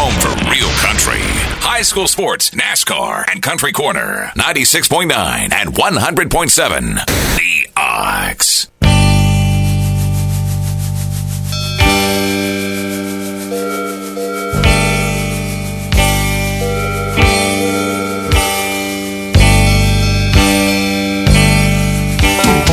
Home for real country. High school sports, NASCAR, and Country Corner. 96.9 and 100.7. The Ox.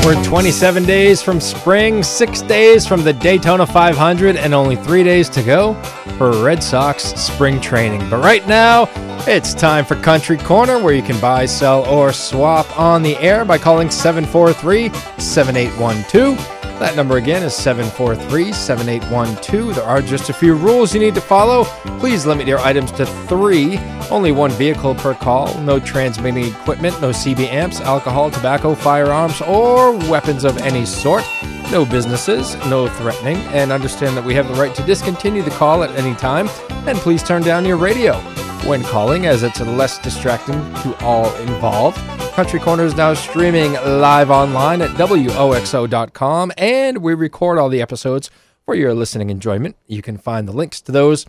We're 27 days from spring, six days from the Daytona 500, and only three days to go for Red Sox spring training. But right now, it's time for Country Corner, where you can buy, sell, or swap on the air by calling 743 7812. That number again is 743 7812. There are just a few rules you need to follow. Please limit your items to three, only one vehicle per call, no transmitting equipment, no CB amps, alcohol, tobacco, firearms, or weapons of any sort. No businesses, no threatening, and understand that we have the right to discontinue the call at any time. And please turn down your radio when calling, as it's less distracting to all involved. Country Corner is now streaming live online at WOXO.com, and we record all the episodes for your listening enjoyment. You can find the links to those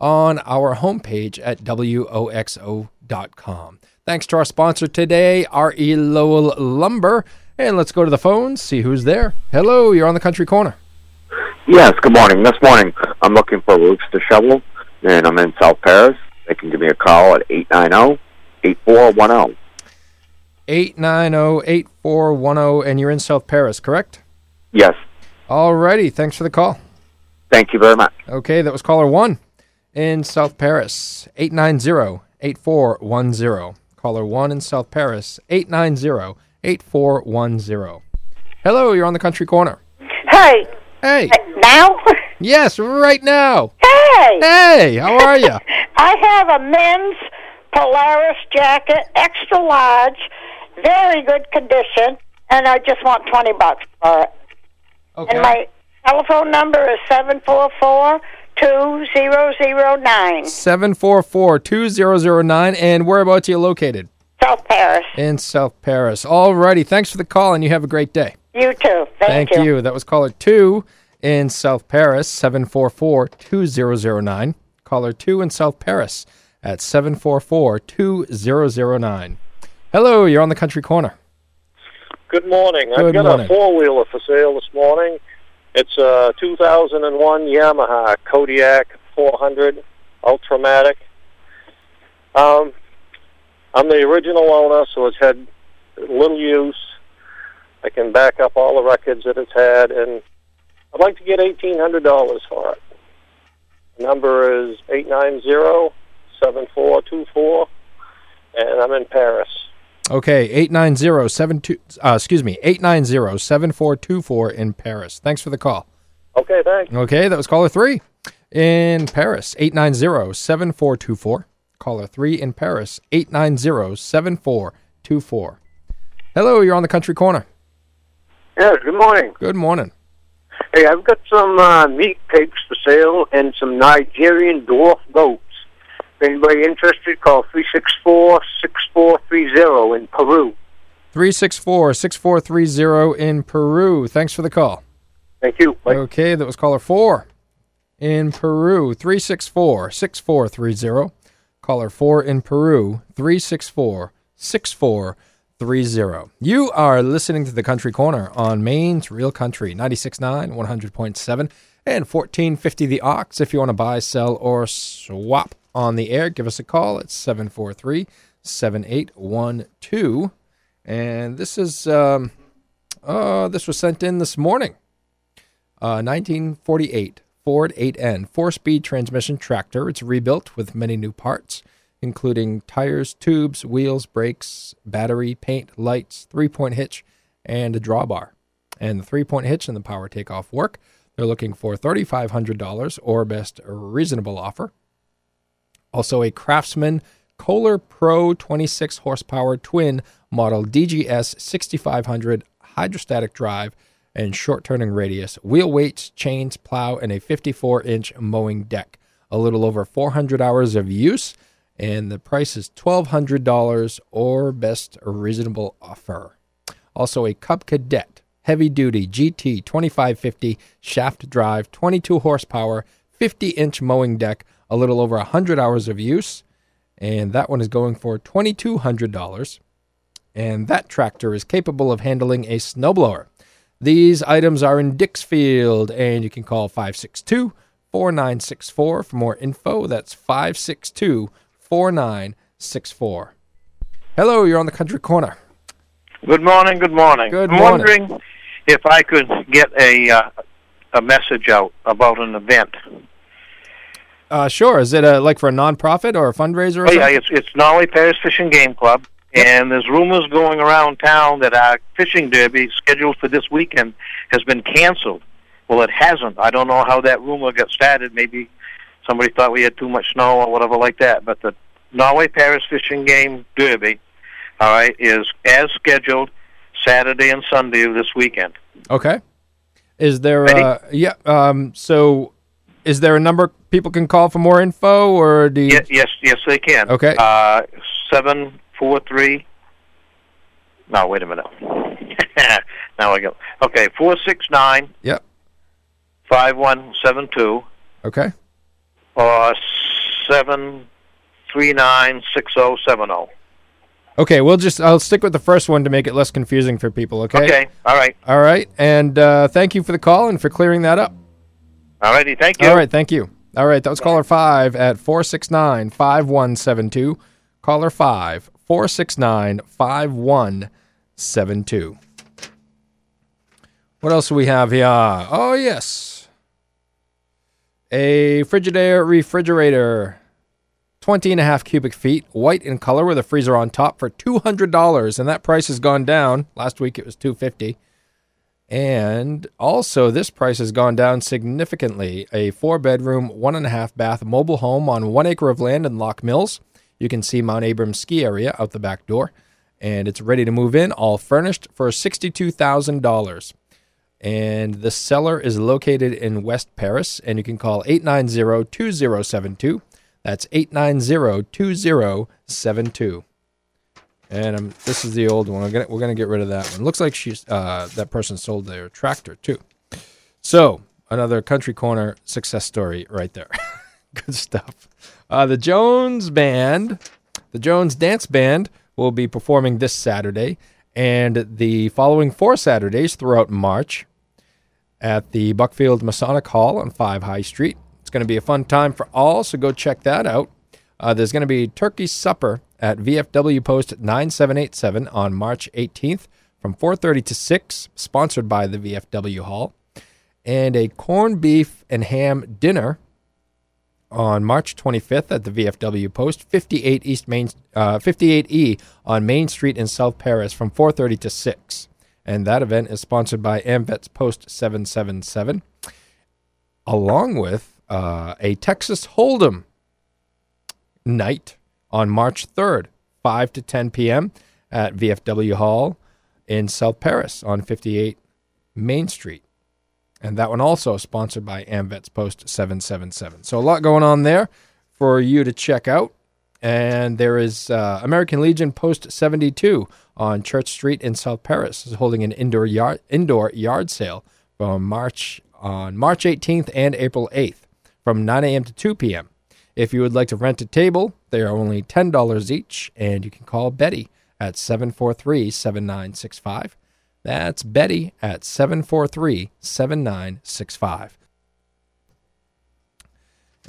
on our homepage at WOXO.com. Thanks to our sponsor today, R.E. Lowell Lumber. And let's go to the phones, see who's there. Hello, you're on the Country Corner. Yes, good morning. This morning, I'm looking for roofs to shovel, and I'm in South Paris. They can give me a call at 890 8410. 890-8410 and you're in South Paris, correct? Yes, Alrighty, thanks for the call. thank you very much. Okay, that was caller 1 in South Paris. 890-8410. Caller 1 in South Paris. 890-8410. Hello, you're on the Country Corner. Hey, Hey. now? Yes, right now. Hey! Hey, how are you? I have a men's Polaris jacket, extra large, very good condition, and I just want 20 bucks for it. Okay. And my telephone number is 744 2009, 744-2009 and whereabouts are you located? South Paris. In South Paris. Alrighty, thanks for the call and you have a great day. You too. Thank, Thank you. That was caller 2 in South Paris, 744-2009. Caller 2 in South Paris at 744-2009. Hello, you're on the Country Corner. Good morning. Good I've got morning. a four wheeler for sale this morning. It's a 2001 Yamaha Kodiak 400 Ultramatic. Um, I'm the original owner, so it's had little use. I can back up all the records that it's had, and I'd like to get $1,800 for it. The number is 890-7424, and I'm in Paris. Okay, 890-72 uh, excuse me, 890-7424 in Paris. Thanks for the call. Okay, thanks. Okay, that was caller 3 in Paris, 890-7424. Caller 3 in Paris, 890-7424. Hello, you're on the Country Corner. Yeah, good morning. Good morning. Hey, I've got some uh, meat pigs for sale and some Nigerian dwarf goats. If anybody interested, call 364-6430 in Peru. 364-6430 in Peru. Thanks for the call. Thank you. Bye. Okay, that was caller 4 in Peru, 364-6430. Caller 4 in Peru, 364-6430. You are listening to the Country Corner on Maine's Real Country, 96.9, 100.7, and 1450 The Ox. If you want to buy, sell, or swap on the air, give us a call at 743-7812. And this is um, uh, this was sent in this morning. Uh, 1948 Ford 8N four-speed transmission tractor. It's rebuilt with many new parts, including tires, tubes, wheels, brakes, battery, paint, lights, three-point hitch, and a drawbar. And the three-point hitch and the power takeoff work. They're looking for $3,500 or best reasonable offer. Also, a Craftsman Kohler Pro 26 horsepower twin model DGS 6500 hydrostatic drive and short turning radius, wheel weights, chains, plow, and a 54 inch mowing deck. A little over 400 hours of use, and the price is $1,200 or best reasonable offer. Also, a Cub Cadet heavy duty GT 2550 shaft drive, 22 horsepower, 50 inch mowing deck, a little over 100 hours of use, and that one is going for $2,200. And that tractor is capable of handling a snowblower. These items are in Dixfield, and you can call 562 4964 for more info. That's 562 4964. Hello, you're on the Country Corner. Good morning. Good morning. Good I'm morning. wondering if I could get a uh, a message out about an event. Uh, sure. Is it a, like for a nonprofit or a fundraiser? Or Oh yeah, it's it's Norway Paris Fishing Game Club, and there's rumors going around town that our fishing derby scheduled for this weekend has been canceled. Well, it hasn't. I don't know how that rumor got started. Maybe somebody thought we had too much snow or whatever like that. But the Norway Paris Fishing Game Derby, all right, is as scheduled Saturday and Sunday of this weekend. Okay. Is there uh yeah um so is there a number people can call for more info or do you Yes, yes, yes, they can. Okay. Uh, seven four three. No, wait a minute. now I go. Okay, four six nine Yep. five one seven two Okay. or seven three nine six zero seven zero. Okay, we'll just I'll stick with the first one to make it less confusing for people, okay? Okay. All right. All right. And uh thank you for the call and for clearing that up. All righty. Thank you. All right, thank you. All right, that was caller 5 at 469-5172. Caller 5 469-5172. What else do we have here? Oh, yes. A Frigidaire refrigerator. 20 and a half cubic feet, white in color with a freezer on top for $200 and that price has gone down. Last week it was 250. And also, this price has gone down significantly. A four bedroom, one and a half bath mobile home on one acre of land in Locke Mills. You can see Mount Abrams ski area out the back door. And it's ready to move in, all furnished for $62,000. And the seller is located in West Paris. And you can call 890 2072. That's 890 2072. And um, this is the old one. We're gonna we're gonna get rid of that one. Looks like she's uh, that person sold their tractor too. So another country corner success story right there. Good stuff. Uh, the Jones Band, the Jones Dance Band, will be performing this Saturday and the following four Saturdays throughout March at the Buckfield Masonic Hall on Five High Street. It's going to be a fun time for all, so go check that out. Uh, there's going to be turkey supper at VFW Post 9787 on March 18th from 4:30 to 6, sponsored by the VFW Hall, and a corned beef and ham dinner on March 25th at the VFW Post 58 East Main uh, 58E on Main Street in South Paris from 4:30 to 6. And that event is sponsored by AmVets Post 777 along with uh, a Texas Hold'em night on March 3rd, 5 to 10 p.m. at VFW Hall in South Paris on 58 Main Street. And that one also sponsored by AmVets Post 777. So a lot going on there for you to check out. And there is uh, American Legion Post 72 on Church Street in South Paris is holding an indoor yard indoor yard sale from March on March 18th and April 8th from 9 a.m. to 2 p.m. If you would like to rent a table, they are only $10 each, and you can call Betty at 743 7965. That's Betty at 743 7965.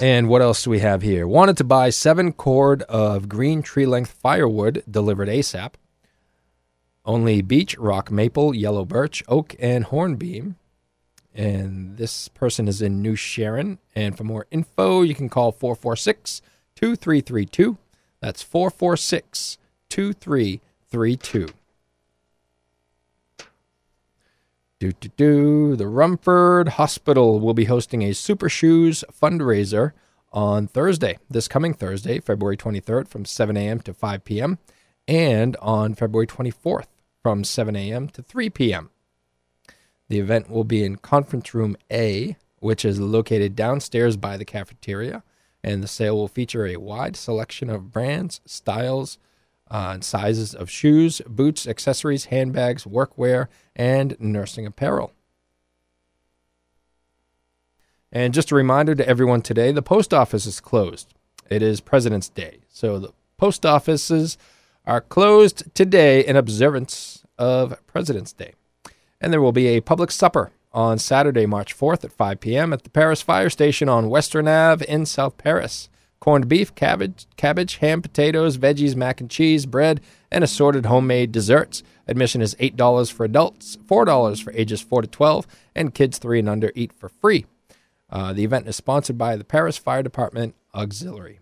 And what else do we have here? Wanted to buy seven cord of green tree length firewood delivered ASAP. Only beech, rock maple, yellow birch, oak, and hornbeam. And this person is in New Sharon. And for more info, you can call 446 2332. That's 446 2332. Do, do, do. The Rumford Hospital will be hosting a Super Shoes fundraiser on Thursday, this coming Thursday, February 23rd, from 7 a.m. to 5 p.m., and on February 24th, from 7 a.m. to 3 p.m. The event will be in Conference Room A, which is located downstairs by the cafeteria, and the sale will feature a wide selection of brands, styles, uh, and sizes of shoes, boots, accessories, handbags, workwear, and nursing apparel. And just a reminder to everyone today the post office is closed. It is President's Day. So the post offices are closed today in observance of President's Day. And there will be a public supper on Saturday, March 4th at 5 p.m. at the Paris Fire Station on Western Ave in South Paris. Corned beef, cabbage, cabbage, ham, potatoes, veggies, mac and cheese, bread, and assorted homemade desserts. Admission is $8 for adults, $4 for ages 4 to 12, and kids 3 and under eat for free. Uh, the event is sponsored by the Paris Fire Department Auxiliary.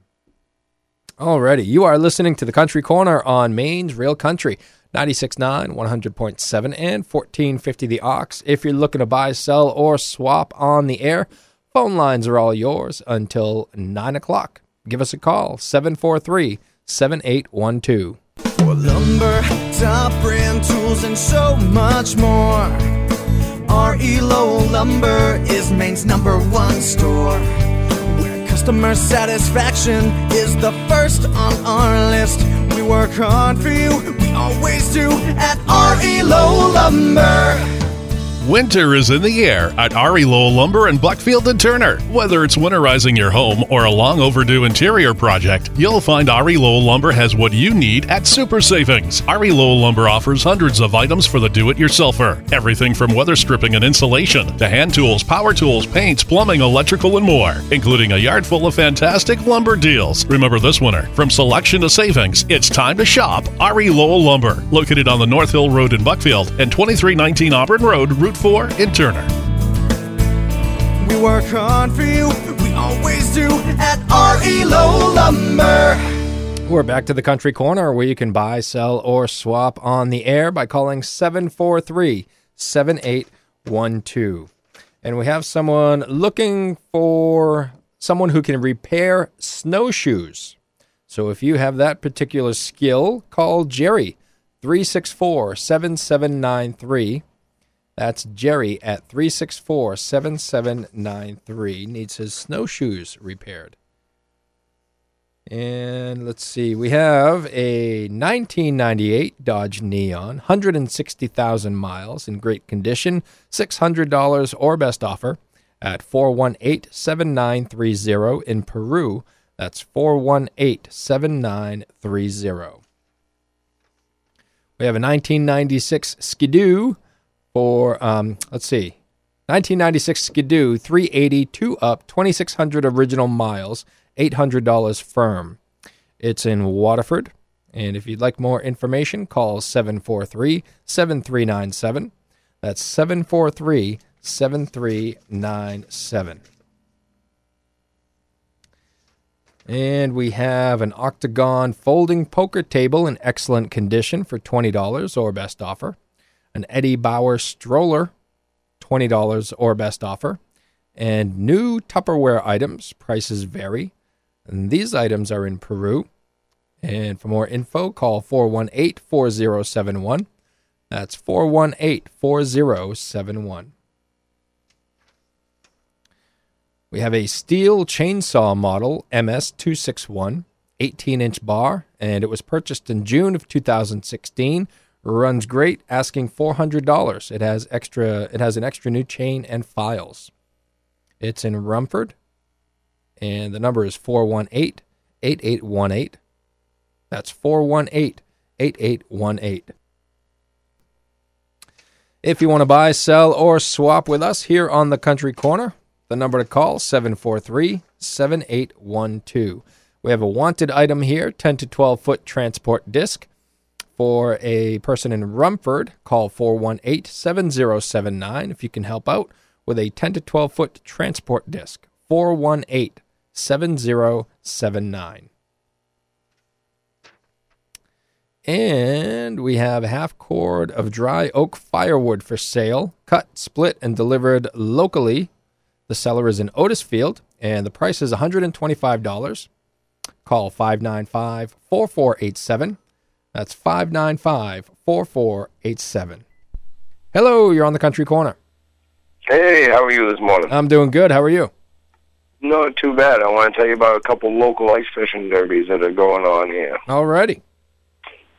Alrighty, you are listening to the Country Corner on Maine's Real Country, 96.9, 100.7, and 1450 The Ox. If you're looking to buy, sell, or swap on the air, phone lines are all yours until 9 o'clock. Give us a call, 743 7812. For lumber, top brand tools, and so much more. R.E. Lowell Lumber is Maine's number one store. Where customer satisfaction is the first on our list. Work hard for you, we always do at R.E. Lowell Lumber. Winter is in the air at R.E. Lowell Lumber and Buckfield and Turner. Whether it's winterizing your home or a long overdue interior project, you'll find R.E. Lowell Lumber has what you need at super savings. R.E. Lowell Lumber offers hundreds of items for the do-it-yourselfer. Everything from weather stripping and insulation to hand tools, power tools, paints, plumbing, electrical, and more, including a yard full of fantastic lumber deals. Remember this winter, from selection to savings, it's time to shop R.E. Lowell Lumber, located on the North Hill Road in Buckfield and 2319 Auburn Road, Route 4 in Turner. We work hard for you, we always do at R.E. Lowell Lumber. We're back to the Country Corner where you can buy, sell, or swap on the air by calling 743 7812. And we have someone looking for someone who can repair snowshoes. So if you have that particular skill, call Jerry 364 7793. That's Jerry at 364 7793. Needs his snowshoes repaired. And let's see, we have a 1998 Dodge Neon, 160,000 miles in great condition, $600 or best offer at 418 7930 in Peru. That's 418 7930. We have a 1996 Ski-Doo for, um, let's see, 1996 Ski-Doo 380 two up, 2600 original miles, $800 firm. It's in Waterford. And if you'd like more information, call 743 7397. That's 743 7397. And we have an octagon folding poker table in excellent condition for $20 or best offer. An Eddie Bauer stroller, $20 or best offer. And new Tupperware items, prices vary. And these items are in Peru. And for more info, call 418 4071. That's 418 4071. We have a Stihl chainsaw model MS261, 18 inch bar, and it was purchased in June of 2016. Runs great, asking $400. It has extra. It has an extra new chain and files. It's in Rumford, and the number is 418 8818. That's 418 8818. If you want to buy, sell, or swap with us here on the Country Corner, the number to call 743 7812. We have a wanted item here, 10 to 12 foot transport disc. For a person in Rumford, call 418 7079 if you can help out with a 10 to 12 foot transport disc. 418 7079. And we have half cord of dry oak firewood for sale, cut, split, and delivered locally. The seller is in Otisfield. and the price is $125. Call 595 4487. That's 595 4487. Hello, you're on the Country Corner. Hey, how are you this morning? I'm doing good. How are you? Not too bad. I want to tell you about a couple local ice fishing derbies that are going on here. Alrighty.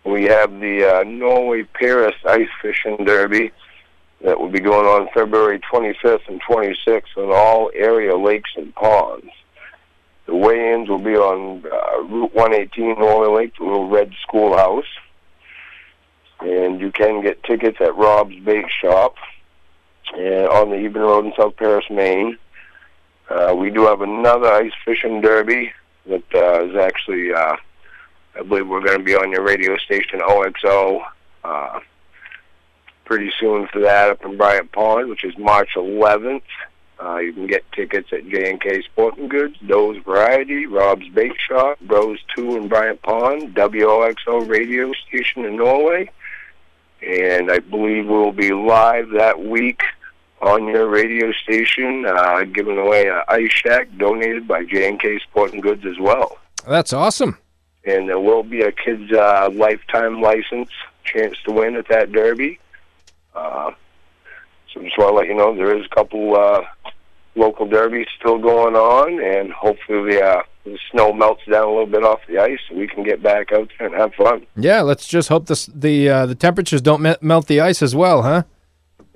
We have the uh, Norway Paris Ice Fishing Derby that will be going on February 25th and 26th on all area lakes and ponds. The weigh-ins will be on uh, Route 118 Norway Lake, the little red schoolhouse. And you can get tickets at Rob's Bake Shop and on the Eben Road in South Paris, Maine. Uh, we do have another ice fishing derby that uh, is actually, uh, I believe we're going to be on your radio station OXO uh, pretty soon for that up in Bryant Pond, which is March 11th. Uh, you can get tickets at J&K Sporting Goods, Doe's Variety, Rob's Bake Shop, Bros 2 in Bryant Pond, WOXO radio station in Norway. And I believe we'll be live that week on your radio station, uh, giving away an ice shack donated by J&K Sporting Goods as well. That's awesome. And there will be a kid's uh, lifetime license chance to win at that derby. Uh, so just want to let you know there is a couple uh, local derbies still going on, and hopefully the, uh, the snow melts down a little bit off the ice, and we can get back out there and have fun. Yeah, let's just hope this, the uh, the temperatures don't me- melt the ice as well, huh?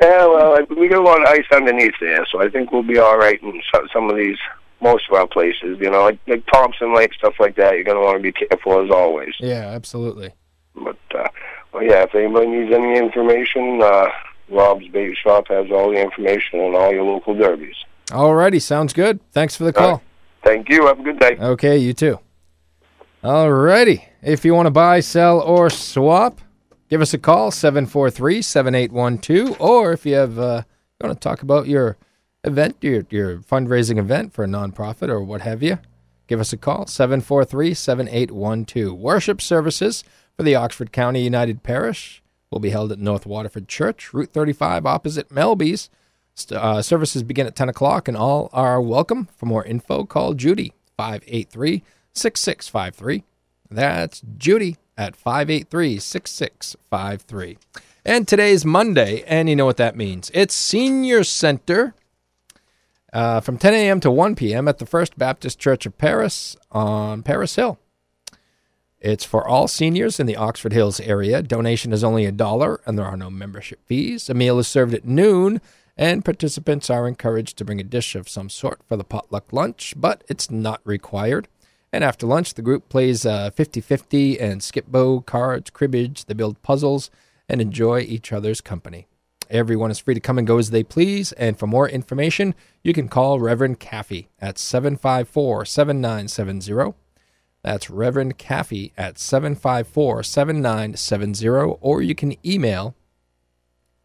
Yeah, well, we got a lot of ice underneath there, so I think we'll be all right in so- some of these, most of our places. You know, like, like Thompson Lake, stuff like that. You're going to want to be careful as always. Yeah, absolutely. But uh, well, yeah, if anybody needs any information, uh, Rob's Bait Shop has all the information on all your local derbies. Alrighty, sounds good. Thanks for the call. right. Thank you. Have a good day. Okay, you too. Alrighty. If you want to buy, sell, or swap, give us a call, 743-7812. Or if you have uh, you want to talk about your event, your, your fundraising event for a nonprofit or what have you, give us a call, 743-7812. Worship services for the Oxford County United Parish will be held at North Waterford Church, Route 35, opposite Melby's. Uh, services begin at 10 o'clock and all are welcome. For more info, call Judy, 583 6653. That's Judy at 583 6653. And today's Monday, and you know what that means. It's Senior Center uh, from 10 a.m. to 1 p.m. at the First Baptist Church of Paris on Paris Hill. It's for all seniors in the Oxford Hills area. Donation is only a dollar, and there are no membership fees. A meal is served at noon, and participants are encouraged to bring a dish of some sort for the potluck lunch, but it's not required. And after lunch, the group plays uh, 50-50 and Skip-Bo, cards, cribbage. They build puzzles and enjoy each other's company. Everyone is free to come and go as they please. And for more information, you can call Reverend Caffey at 754 7970. That's Reverend Caffey at 754 7970. Or you can email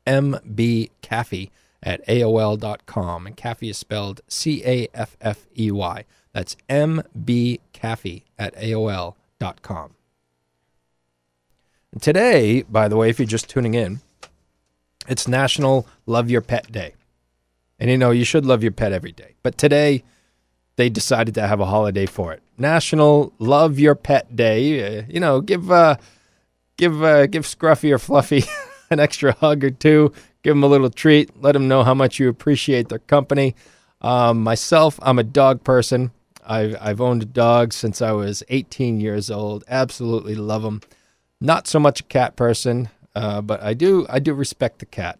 mbcaffey at AOL.com. And Caffey is spelled C A F F E Y. That's mbcaffey at AOL.com. And today, by the way, if you're just tuning in, it's National Love Your Pet Day. And you know, you should love your pet every day. But today, they decided to have a holiday for it. National Love Your Pet Day. Uh, you know, give uh, give uh, give Scruffy or Fluffy an extra hug or two. Give them a little treat. Let them know how much you appreciate their company. Um, myself, I'm a dog person. I've I've owned a dog since I was 18 years old. Absolutely love them. Not so much a cat person, uh, but I do I do respect the cat.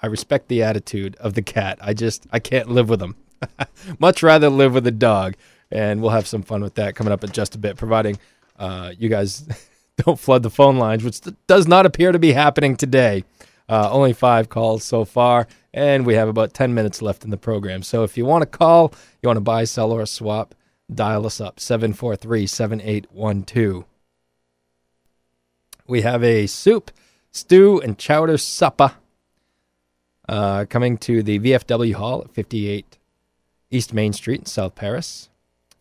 I respect the attitude of the cat. I just I can't live with them. Much rather live with a dog, and we'll have some fun with that coming up in just a bit, providing uh, you guys don't flood the phone lines, which does not appear to be happening today. Uh, only five calls so far, and we have about 10 minutes left in the program. So if you want to call, you want to buy, sell, or swap, dial us up 743 7812. We have a soup, stew, and chowder supper uh, coming to the VFW Hall at 58 East Main Street in South Paris.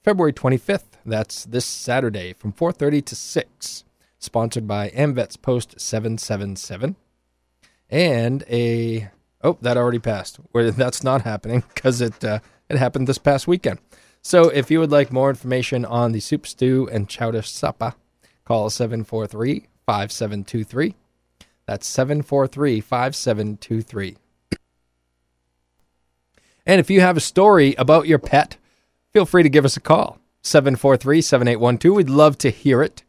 February 25th, that's this Saturday from 4:30 to 6. Sponsored by Amvets Post 777. And a Oh, that already passed. Where that's not happening because it uh, it happened this past weekend. So if you would like more information on the soup stew and chowder supper, call 743-5723. That's 743-5723. And if you have a story about your pet, feel free to give us a call. 743-7812. We'd love to hear it.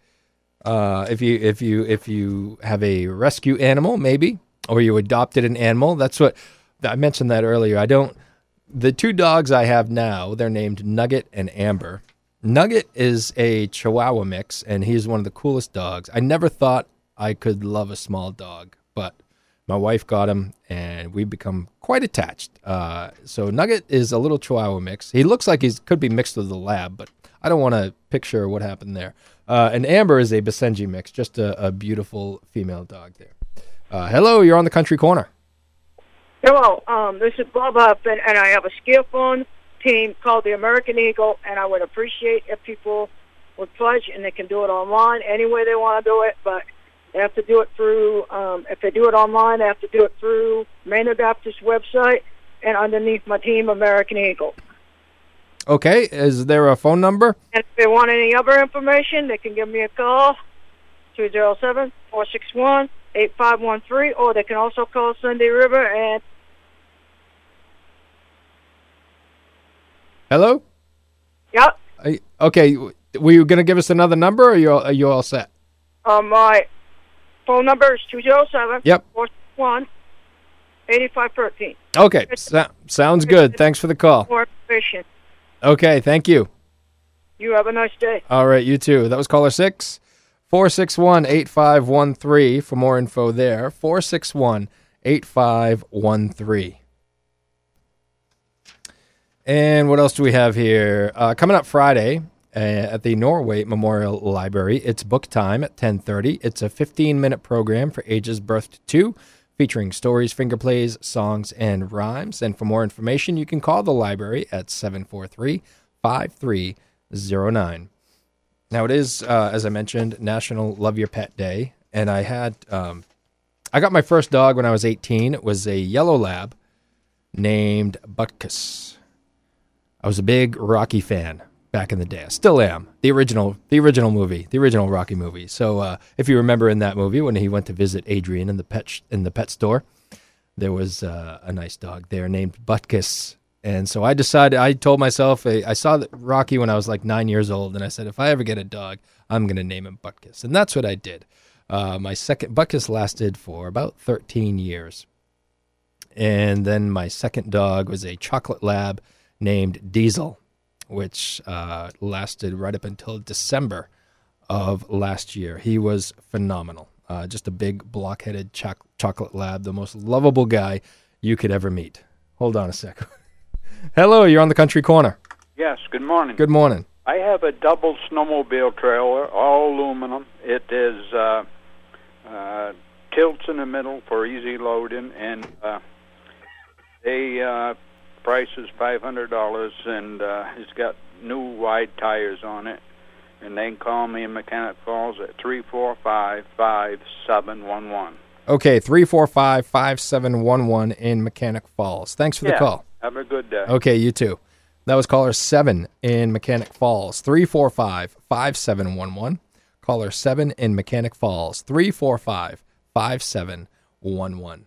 Uh, if you if you if you have a rescue animal, maybe, or you adopted an animal, that's what I mentioned that earlier. I don't. The two dogs I have now, they're named Nugget and Amber. Nugget is a Chihuahua mix, and he's one of the coolest dogs. I never thought I could love a small dog, but my wife got him, and we've become quite attached. Uh, so Nugget is a little Chihuahua mix. He looks like he could be mixed with a lab, but I don't want to picture what happened there. Uh, and Amber is a Basenji mix, just a, a beautiful female dog there. Uh, hello, you're on the country corner. Hello, um, this is Bob Huffman, and I have a skill phone team called the American Eagle, and I would appreciate if people would pledge, and they can do it online any way they want to do it, but they have to do it through, um, if they do it online, they have to do it through Maine Adaptive website and underneath my team, American Eagle. Okay, is there a phone number? And if they want any other information, they can give me a call, 207 461 8513, or they can also call Sunday River and Hello? Yep. Uh, Okay, were you going to give us another number, or are you, are you all set? uh, my phone number is 207 Yep. 461 8513. Okay, so, sounds good. Thanks for the call. More information. Okay, thank you. You have a nice day. All right, you too. That was caller six, four six one eight five one three. For more info, there four six one eight five one three. And what else do we have here? Uh, coming up Friday uh, at the Norway Memorial Library, it's book time at ten thirty. It's a fifteen minute program for ages birth to two, featuring stories, finger plays, songs, and rhymes. And for more information, you can call the library at 743 5309. Now, it is, uh, as I mentioned, National Love Your Pet Day. And I had, um, I got my first dog when I was 18. It was a yellow lab named Butkus. I was a big Rocky fan back in the day. I still am. The original, the original movie, the original Rocky movie. So uh, if you remember in that movie when he went to visit Adrian in the pet sh- in the pet store, there was uh, a nice dog there named Butkus. And so I decided, I told myself, I saw Rocky when I was like nine years old, and I said, if I ever get a dog, I'm going to name him Butkus. And that's what I did. Uh, my second, Butkus lasted for about 13 years. And then my second dog was a chocolate lab named Diesel, which uh, lasted right up until December of last year. He was phenomenal. Uh, just a big blockheaded chocolate lab, the most lovable guy you could ever meet. Hold on a sec. Hello, you're on the country corner. Yes, good morning. Good morning. I have a double snowmobile trailer, all aluminum. It is uh, uh, tilts in the middle for easy loading, and uh, they uh, price is five hundred dollars, and uh, it's got new wide tires on it. And they can call me in Mechanic Falls at three four five five seven one one. Okay, 345 5711 in Mechanic Falls. Thanks for the Yeah. call. Have a good day. Okay, you too. That was caller 7 in Mechanic Falls. 345 5711. Caller 7 in Mechanic Falls. 345 5711.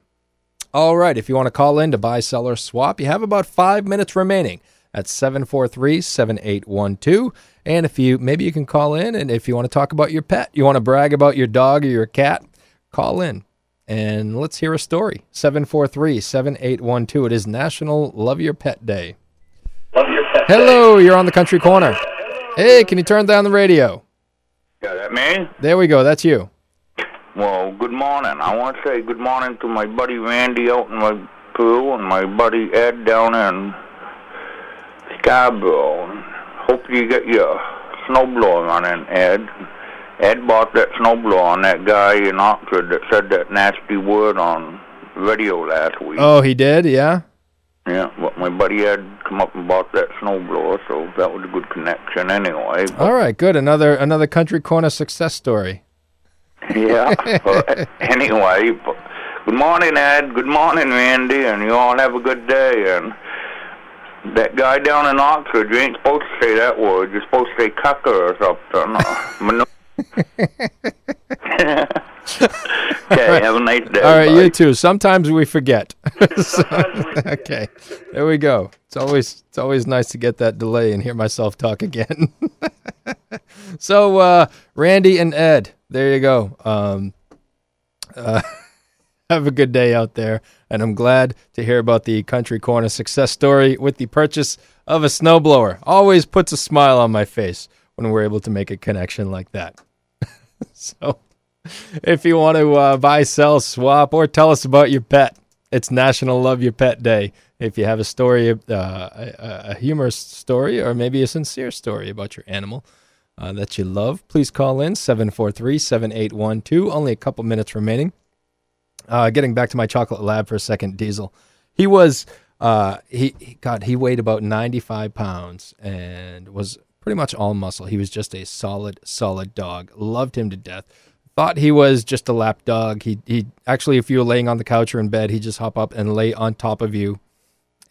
All right, if you want to call in to buy, sell, or swap, you have about five minutes remaining at 743 7812. And if you maybe you can call in, and if you want to talk about your pet, you want to brag about your dog or your cat, call in and let's hear a story. 743 7812. It is National Love Your Pet Day. Hello, you're on the country corner. Hey, can you turn down the radio? Yeah, that me? There we go. That's you. Well, good morning. I want to say good morning to my buddy Randy out in my Peru and my buddy Ed down in Scarborough. Hope you get your snowblower running, Ed. Ed bought that snowblower on that guy in Oxford that said that nasty word on video last week. Oh, he did? Yeah? Yeah, but my buddy Ed come up and bought that snowblower, so that was a good connection anyway. All right, good. Another another country corner success story. yeah. but anyway, but Good morning, Ed. Good morning, Randy, and you all have a good day. And that guy down in Oxford, you ain't supposed to say that word. You're supposed to say cucker or something. Okay, have a nice day. All right, you too. Sometimes we forget. So- okay, there we go. It's always it's always nice to get that delay and hear myself talk again. so, uh, Randy and Ed, there you go. Um, uh, have a good day out there, and I'm glad to hear about the Country Corner success story with the purchase of a snowblower. Always puts a smile on my face when we're able to make a connection like that. so, if you want to uh, buy, sell, swap, or tell us about your pet, it's National Love Your Pet Day. If you have a story, uh, a, a humorous story, or maybe a sincere story about your animal uh, that you love, please call in 743 7812. Only a couple minutes remaining. Uh, getting back to my chocolate lab for a second, Diesel. He was, uh, he, he, God, he weighed about 95 pounds and was pretty much all muscle. He was just a solid, solid dog. Loved him to death. Thought he was just a lap dog. He, he actually, if you were laying on the couch or in bed, he'd just hop up and lay on top of you.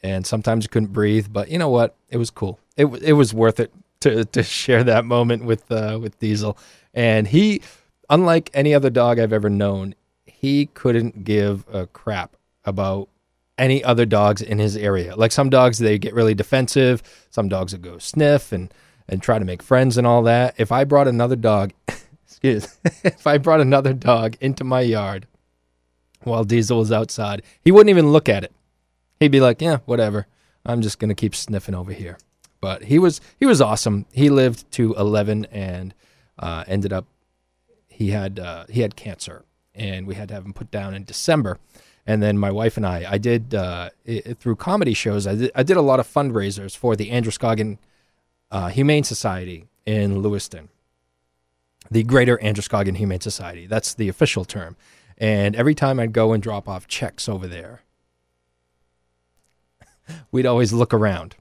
And sometimes you couldn't breathe, but you know what? It was cool. It, it was worth it to, to share that moment with, uh, with Diesel. And he, unlike any other dog I've ever known, he couldn't give a crap about any other dogs in his area. Like some dogs, they get really defensive. Some dogs will go sniff and and try to make friends and all that. If I brought another dog, excuse, if I brought another dog into my yard while Diesel was outside, he wouldn't even look at it. He'd be like, "Yeah, whatever. I'm just gonna keep sniffing over here." But he was he was awesome. He lived to 11 and uh, ended up he had uh, he had cancer and we had to have him put down in December. And then my wife and I, I did uh, i through comedy shows. I did, I did a lot of fundraisers for the Androscoggin uh, Humane Society in Lewiston, the Greater Androscoggin Humane Society. That's the official term. And every time I'd go and drop off checks over there, we'd always look around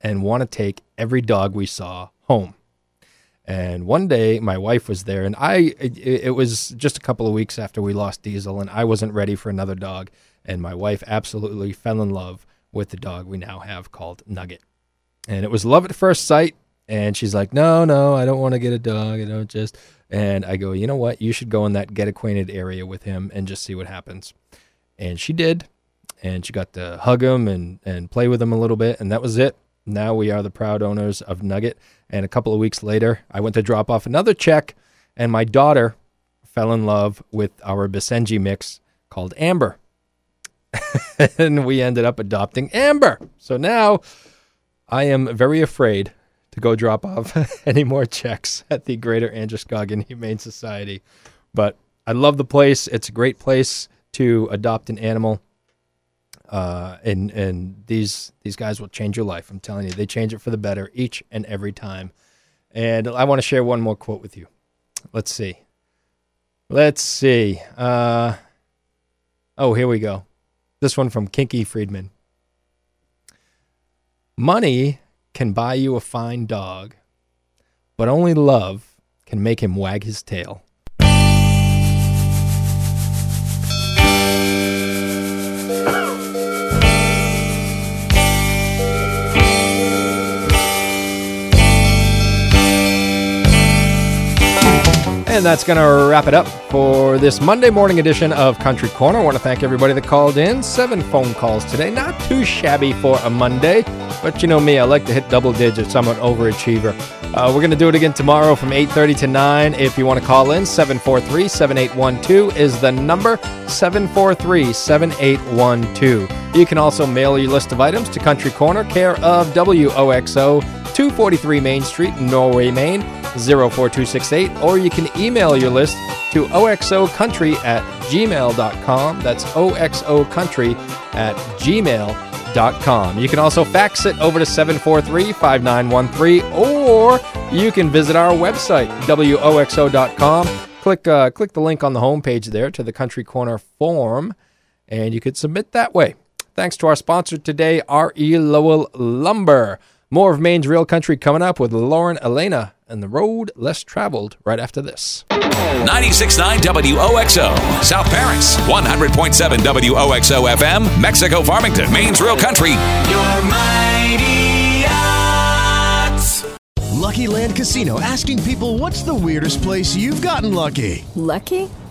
and want to take every dog we saw home. And one day, my wife was there, and I. It, it, was just a couple of weeks after we lost Diesel, and I wasn't ready for another dog. And my wife absolutely fell in love with the dog we now have called Nugget. And it was love at first sight. And she's like, "No, no, I don't want to get a dog. I don't just." And I go, "You know what? You should go in that get acquainted area with him and just see what happens." And she did, and she got to hug him and and play with him a little bit, and that was it. Now we are the proud owners of Nugget. And a couple of weeks later, I went to drop off another check, and my daughter fell in love with our Basenji mix called Amber. and we ended up adopting Amber. So now I am very afraid to go drop off any more checks at the Greater Androscoggin Humane Society. But I love the place. It's a great place to adopt an animal. Uh, and and these these guys will change your life. I'm telling you, they change it for the better each and every time. And I want to share one more quote with you. Let's see. Let's see. Uh, oh, here we go. This one from Kinky Friedman. Money can buy you a fine dog, but only love can make him wag his tail. And that's going to wrap it up for this Monday morning edition of Country Corner. I want to thank everybody that called in. Seven phone calls today. Not too shabby for a Monday, but you know me, I like to hit double digits. I'm an overachiever. Uh, we're going to do it again tomorrow from 8.30 to 9. If you want to call in, 743-7812 is the number, 743-7812. You can also mail your list of items to Country Corner, care of WOXO, 243 Main Street, Norway, Maine, 04268, or you can email your list to oxocountry at gmail.com. That's oxocountry at gmail.com. You can also fax it over to 743 5913, or you can visit our website, woxo.com. Click, uh, click the link on the homepage there to the Country Corner form, and you could submit that way. Thanks to our sponsor today, R.E. Lowell Lumber. More of Maine's Real Country coming up with Lauren Elena and the road less traveled right after this. 96.9 WOXO, South Paris. 100.7 WOXO FM, Mexico Farmington, Maine's Real Country. Your mighty ox. Lucky Land Casino asking people what's the weirdest place you've gotten lucky? Lucky?